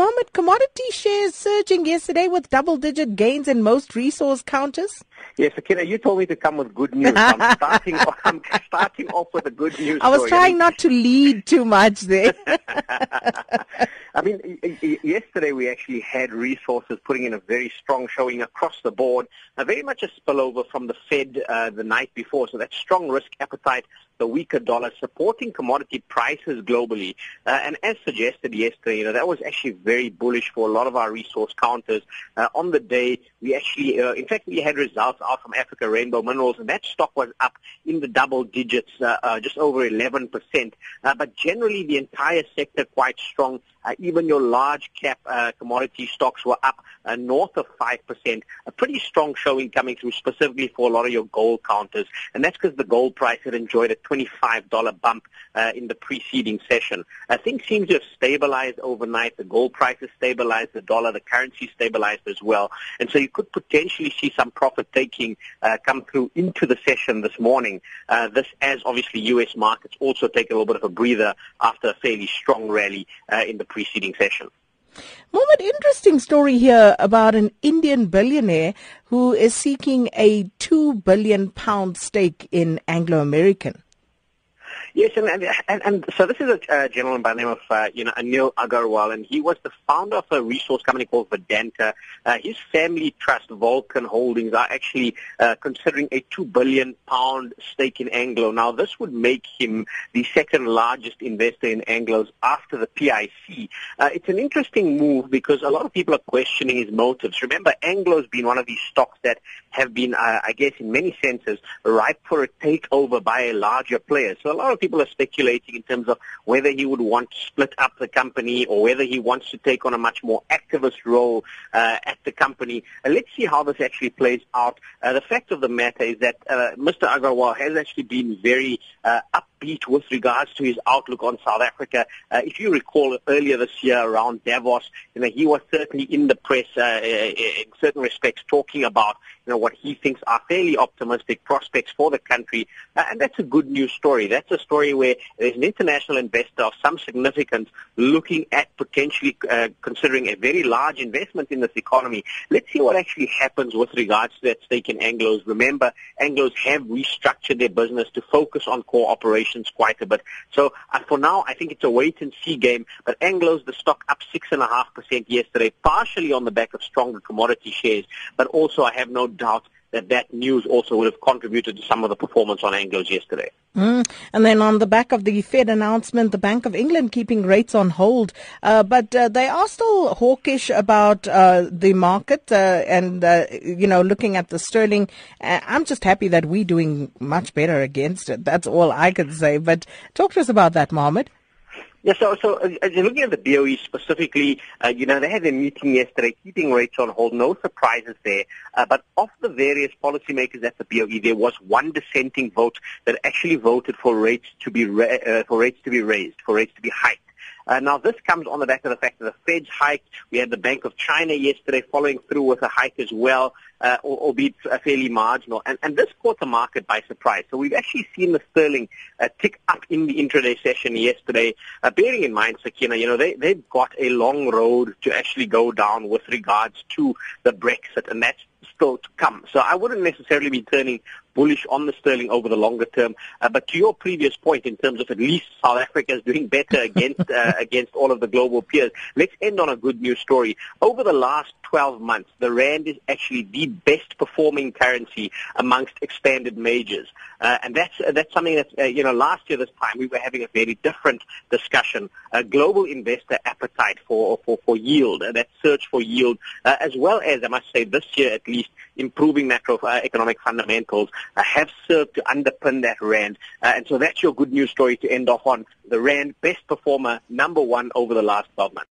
Mohammed, commodity shares surging yesterday with double-digit gains in most resource counters. Yes, Sakina, you told me to come with good news. I'm starting, I'm starting off with a good news. I was story. trying not to lead too much there. I mean, yesterday we actually had resources putting in a very strong showing across the board, very much a spillover from the Fed uh, the night before. So that strong risk appetite, the weaker dollar, supporting commodity prices globally. Uh, and as suggested yesterday, you know, that was actually very bullish for a lot of our resource counters. Uh, on the day, we actually, uh, in fact, we had results out from Africa Rainbow Minerals, and that stock was up in the double digits, uh, just over 11%. but generally, the entire sector quite strong. Uh, even your large cap uh, commodity stocks were up uh, north of 5%, a pretty strong showing coming through specifically for a lot of your gold counters. And that's because the gold price had enjoyed a $25 bump uh, in the preceding session. Uh, things seem to have stabilized overnight. The gold price has stabilized, the dollar, the currency stabilized as well. And so you could potentially see some profit taking uh, come through into the session this morning. Uh, this as obviously U.S. markets also take a little bit of a breather after a fairly strong rally uh, in the preceding session. Mohammed, interesting story here about an Indian billionaire who is seeking a two billion pound stake in Anglo American. Yes, and, and, and so this is a uh, gentleman by the name of uh, you know Anil Agarwal, and he was the founder of a resource company called Vedanta. Uh, his family trust, Volcan Holdings, are actually uh, considering a two billion pound stake in Anglo. Now, this would make him the second largest investor in Anglo's after the PIC. Uh, it's an interesting move because a lot of people are questioning his motives. Remember, Anglo's been one of these stocks that have been, uh, I guess, in many senses, ripe for a takeover by a larger player. So a lot of people are speculating in terms of whether he would want to split up the company or whether he wants to take on a much more activist role uh, at the company. Uh, let's see how this actually plays out. Uh, the fact of the matter is that uh, Mr. Agarwal has actually been very uh, up upbeat with regards to his outlook on South Africa. Uh, if you recall earlier this year around Davos, you know, he was certainly in the press uh, uh, in certain respects talking about you know, what he thinks are fairly optimistic prospects for the country. Uh, and that's a good news story. That's a story where there's an international investor of some significance looking at potentially uh, considering a very large investment in this economy. Let's see what actually happens with regards to that stake in Anglos. Remember, Anglos have restructured their business to focus on core operations quite a bit. So uh, for now, I think it's a wait and see game. But Anglo's the stock up six and a half percent yesterday, partially on the back of stronger commodity shares, but also I have no doubt that that news also would have contributed to some of the performance on Anglo's yesterday. Mm. And then on the back of the Fed announcement, the Bank of England keeping rates on hold, uh, but uh, they are still hawkish about uh, the market uh, and uh, you know looking at the sterling. Uh, I'm just happy that we're doing much better against it. That's all I could say. But talk to us about that, Mohammed. Yeah, so, so uh, as you're looking at the BOE specifically, uh, you know, they had a meeting yesterday, keeping rates on hold, no surprises there. Uh, but of the various policymakers at the BOE, there was one dissenting vote that actually voted for rates to be ra- uh, for rates to be raised, for rates to be hiked. Uh, now, this comes on the back of the fact that the Fed's hiked. We had the Bank of China yesterday following through with a hike as well, uh, albeit fairly marginal. And, and this caught the market by surprise. So we've actually seen the sterling uh, tick up in the intraday session yesterday. Uh, bearing in mind, Sakina, you know, they, they've got a long road to actually go down with regards to the Brexit, and that's still to come. So I wouldn't necessarily be turning bullish on the sterling over the longer term. Uh, but to your previous point, in terms of at least South Africa is doing better against uh, against all of the global peers, let's end on a good news story. Over the last 12 months, the rand is actually the best performing currency amongst expanded majors, uh, and that's that's something that uh, you know last year this time we were having a very different discussion. A global investor appetite for for for yield, uh, that search for yield, uh, as well as I must say this year at least improving macroeconomic fundamentals uh, have served to underpin that rand. Uh, and so that's your good news story to end off on. The rand best performer, number one over the last 12 months.